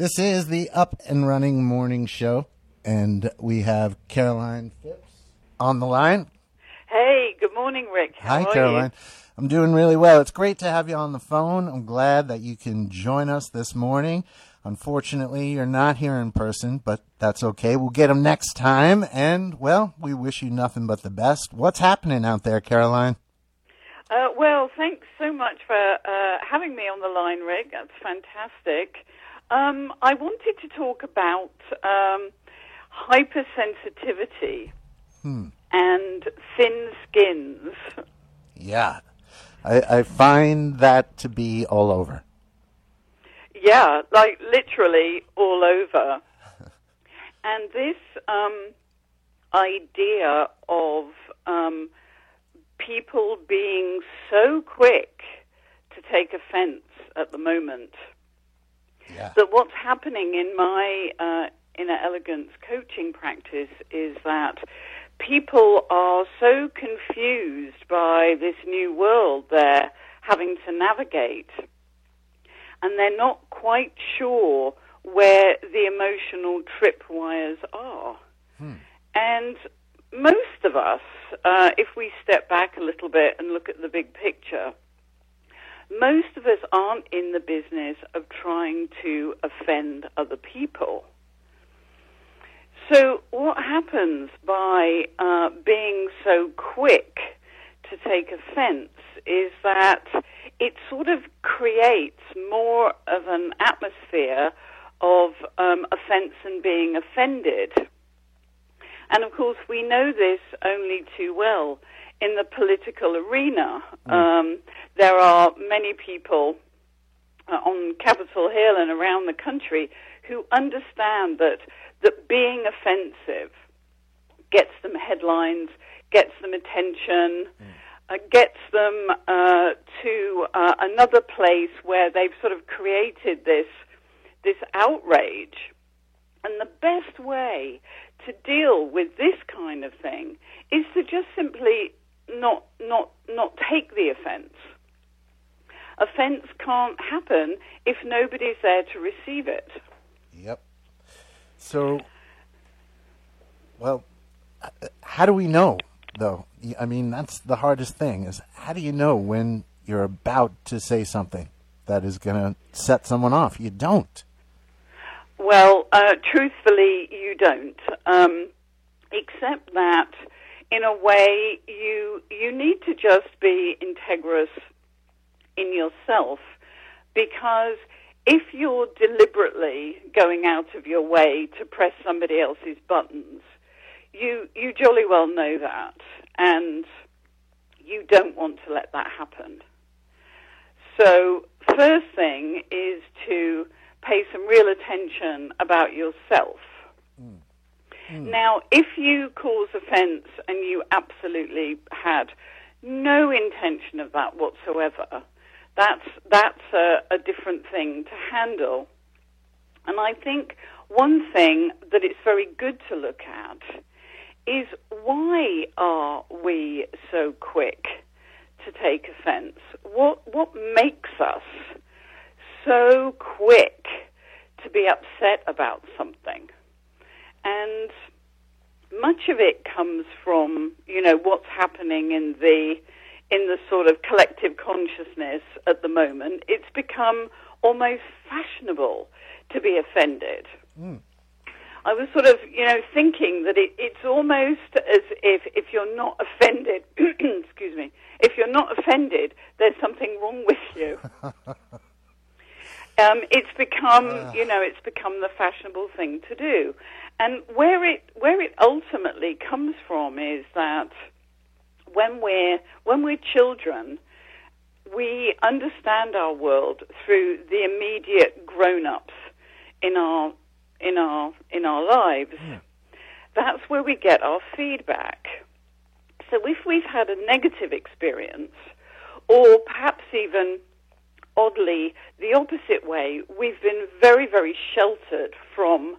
This is the Up and Running Morning Show, and we have Caroline Phipps on the line. Hey, good morning, Rick. How Hi, Caroline. You? I'm doing really well. It's great to have you on the phone. I'm glad that you can join us this morning. Unfortunately, you're not here in person, but that's okay. We'll get them next time. And, well, we wish you nothing but the best. What's happening out there, Caroline? Uh, well, thanks so much for uh, having me on the line, Rick. That's fantastic. Um, I wanted to talk about um, hypersensitivity hmm. and thin skins. Yeah, I, I find that to be all over. Yeah, like literally all over. and this um, idea of um, people being so quick to take offense at the moment yeah. that what's happening in my uh, inner elegance coaching practice is that people are so confused by this new world they're having to navigate, and they're not quite sure where the emotional tripwires are. Hmm. And most of us, uh, if we step back a little bit and look at the big picture, most of us aren't in the business of trying to offend other people. So, what happens by uh, being so quick to take offense is that it sort of creates more of an atmosphere of um, offense and being offended. And of course, we know this only too well in the political arena. Mm. Um, there are many people uh, on Capitol Hill and around the country who understand that that being offensive gets them headlines, gets them attention, mm. uh, gets them uh, to uh, another place where they've sort of created this this outrage. And the best way to deal with this kind of thing is to just simply not not not take the offence. Offence can't happen if nobody's there to receive it. Yep. So, well, how do we know though? I mean, that's the hardest thing is how do you know when you're about to say something that is going to set someone off? You don't. Well, uh, truthfully, you don't. Um, except that in a way, you you need to just be integrous in yourself because if you're deliberately going out of your way to press somebody else's buttons, you you jolly well know that, and you don't want to let that happen. So, first thing is to pay some real attention about yourself. Mm. Now, if you cause offence and you absolutely had no intention of that whatsoever, that's that's a, a different thing to handle. And I think one thing that it's very good to look at is why are we so quick to take offence? What what makes us so quick to be upset about something? And much of it comes from you know what's happening in the in the sort of collective consciousness at the moment. It's become almost fashionable to be offended. Mm. I was sort of, you know, thinking that it, it's almost as if if you're not offended, excuse me, if you're not offended, there's something wrong with you. um, it's become, uh. you know, it's become the fashionable thing to do. And where it where it ultimately comes from is that when we're when we're children, we understand our world through the immediate grown-ups in our in our in our lives. Yeah. That's where we get our feedback. So if we've had a negative experience, or perhaps even oddly the opposite way, we've been very very sheltered from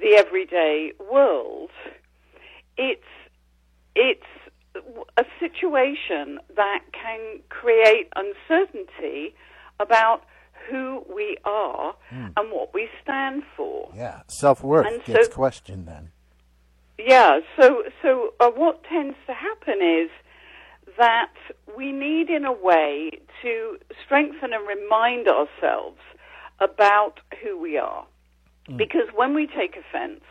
the everyday world, it's it's a situation that can create uncertainty about who we are and what we stand for. Yeah, self worth gets so- questioned then. Yeah, so so uh, what tends to happen is that we need, in a way, to strengthen and remind ourselves about who we are. Mm. Because when we take offense,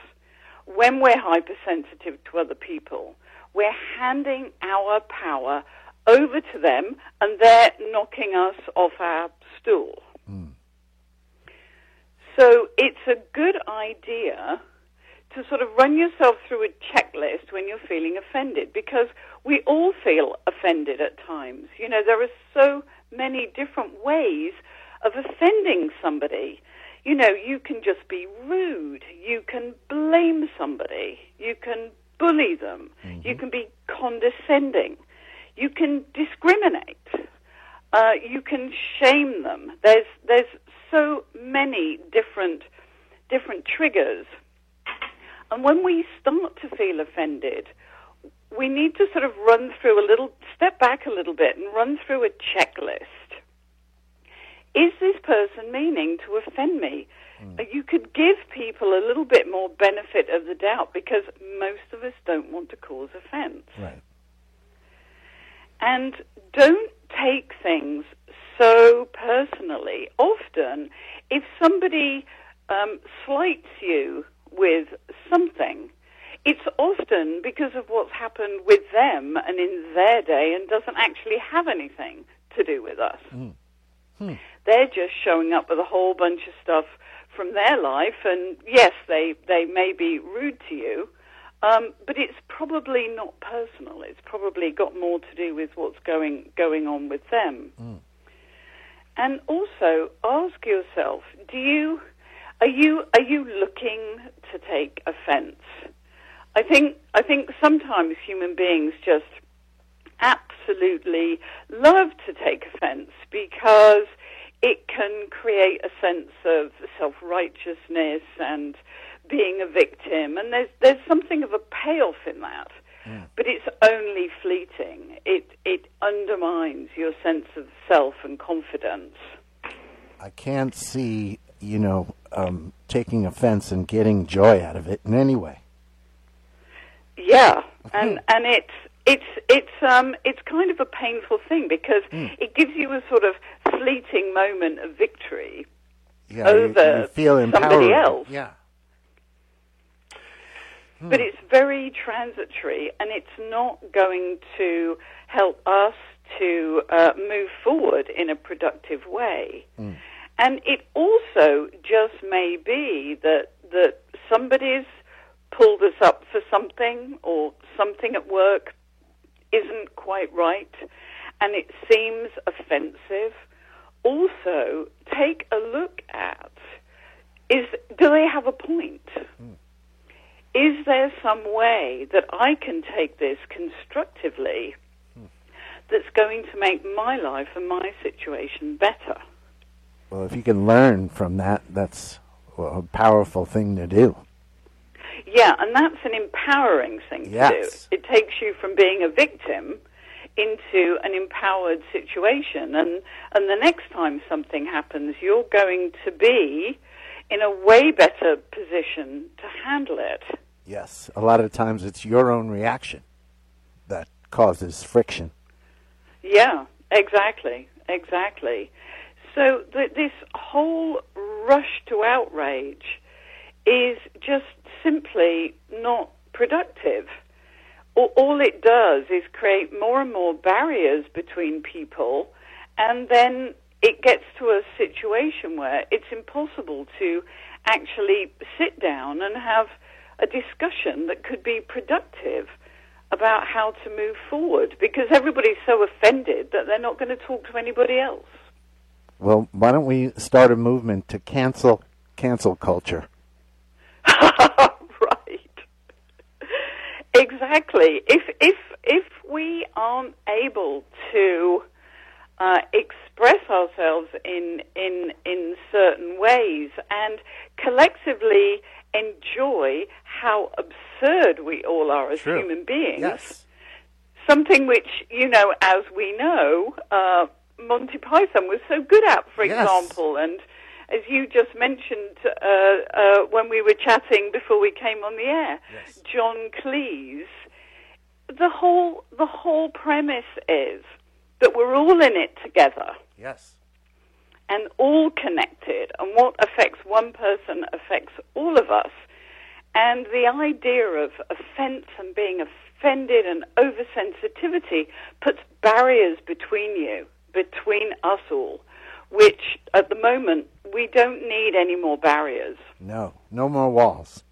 when we're hypersensitive to other people, we're handing our power over to them and they're knocking us off our stool. Mm. So it's a good idea to sort of run yourself through a checklist when you're feeling offended because we all feel offended at times. You know, there are so many different ways of offending somebody. You know, you can just be rude, you can blame somebody, you can bully them, you can be condescending, you can discriminate, uh, you can shame them. There's there's so many different different triggers. And when we start to feel offended, we need to sort of run through a little, step back a little bit and run through a checklist. Is this person meaning to offend me? Uh, You could give people a little bit more benefit of the doubt because most of us don't want to cause offense. Right. And don't take things so personally. Often, if somebody um, slights you with something, it's often because of what's happened with them and in their day and doesn't actually have anything to do with us. They're just showing up with a whole bunch of stuff from their life, and yes, they, they may be rude to you, um, but it's probably not personal. It's probably got more to do with what's going going on with them. And also ask yourself: Do you are you are you looking to take offence? I think I think sometimes human beings just absolutely love to take offence because it can create a sense of self righteousness and being a victim, and there's there's something of a payoff in that. But it's only fleeting. It it undermines your sense of self and confidence. I can't see, you know, um, taking offense and getting joy out of it in any way. Yeah, and and it's it's it's um it's kind of a painful thing because it gives you a sort of fleeting moment of victory. Yeah, Over you, feel somebody else. Yeah. but it's very transitory and it's not going to help us to uh, move forward in a productive way. And it also just may be that that somebody's pulled us up for something or something at work isn't quite right and it seems offensive. Also, take a look at is do they have a point? Hmm. is there some way that I can take this constructively that's going to make my life and my situation better? Well, if you can learn from that, that's well, a powerful thing to do. Yeah, and that's an empowering thing to Yes. do. It takes you from being a victim into an empowered situation and and the next time something happens you're going to be in a way better position to handle it. Yes. A lot of times it's your own reaction that causes friction. Yeah, exactly, exactly. So th- this whole rush to outrage is just simply not productive. All, it does is create more and more barriers between people, and then it gets to a situation where it's impossible to actually sit down and have a discussion that could be productive about how to move forward because everybody's so offended that they're not going to talk to anybody else. Well, why don't we start a movement to cancel cancel culture? right. Exactly. If if if we aren't able to uh, express ourselves in in in certain ways and collectively enjoy how absurd we all are as True. human beings, Yes. something which you know, as we know, uh, Monty Python was so good at, for Yes. example. And as you just mentioned uh, uh, when we were chatting before we came on the air, Yes. John Cleese. The whole the whole premise is that we're all in it together Yes. and all connected, and what affects one person affects all of us. And the idea of offense and being offended and oversensitivity puts barriers between you, between us all, which at the moment we don't need any more barriers, No. No more walls.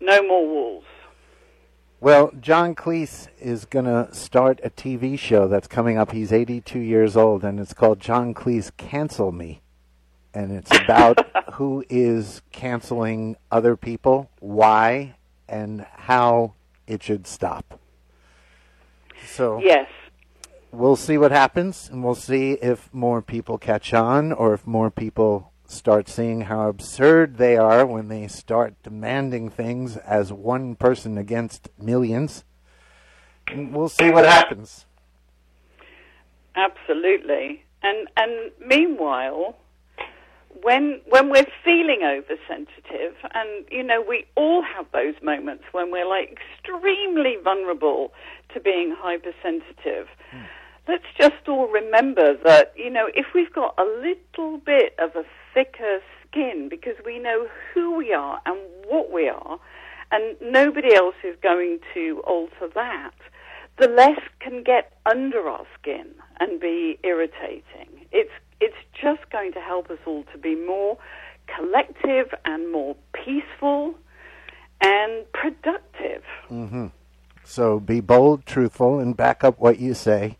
no more walls. Well, John Cleese is going to start a TV show that's coming up. He's 82 years old, and it's called John Cleese Cancel Me. And it's about who is canceling other people, why, and how it should stop. So Yes. We'll see what happens, and we'll see if more people catch on or if more people start seeing how absurd they are when they start demanding things as one person against millions. And we'll see what happens. Absolutely. And and meanwhile, when when we're feeling oversensitive, and you know we all have those moments when we're like extremely vulnerable to being hypersensitive. Hmm. Let's just all remember that you know if we've got a little bit of a thicker skin because we know who we are and what we are, and nobody else is going to alter that the less can get under our skin and be irritating. It's it's just going to help us all to be more collective and more peaceful and productive. Mm-hmm. So be bold, truthful, and back up what you say,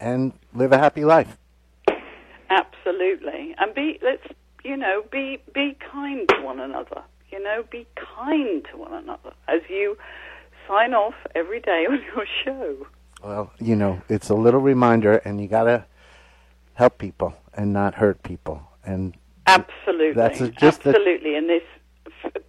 and live a happy life. Absolutely. And be let's you know, be be kind to one another. You know, be kind to one another as you sign off every day on your show. Well, you know, it's a little reminder, and you got to help people and not hurt people. And Absolutely. That's just the- Absolutely. and this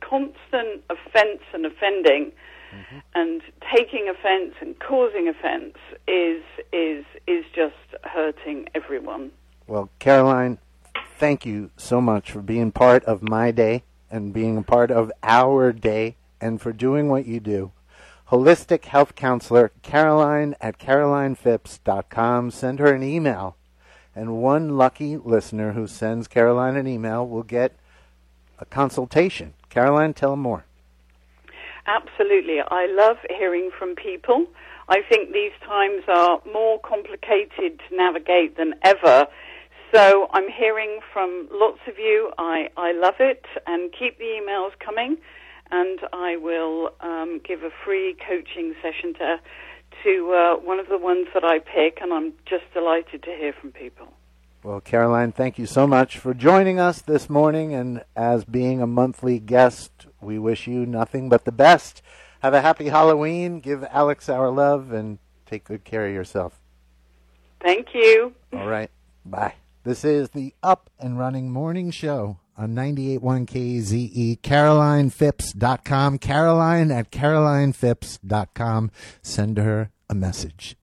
constant offense and offending Mm-hmm. and taking offense and causing offense is is is just hurting everyone. Well, Caroline, thank you so much for being part of my day and being a part of our day and for doing what you do. Holistic Health Counselor Caroline at CarolinePhipps.com. Send her an email, and one lucky listener who sends Caroline an email will get a consultation. Caroline, tell more. Absolutely. I love hearing from people. I think these times are more complicated to navigate than ever. So I'm hearing from lots of you. I, I love it and keep the emails coming. And I will um, give a free coaching session to, to uh, one of the ones that I pick. And I'm just delighted to hear from people. Well, Caroline, thank you so much for joining us this morning. And as being a monthly guest, we wish you nothing but the best. Have a happy Halloween. Give Alex our love and take good care of yourself. Thank you. All right. Bye. This is the Up and Running Morning Show on 98.1 KZE, CarolinePhipps.com. Caroline at CarolinePhipps.com. Send her a message.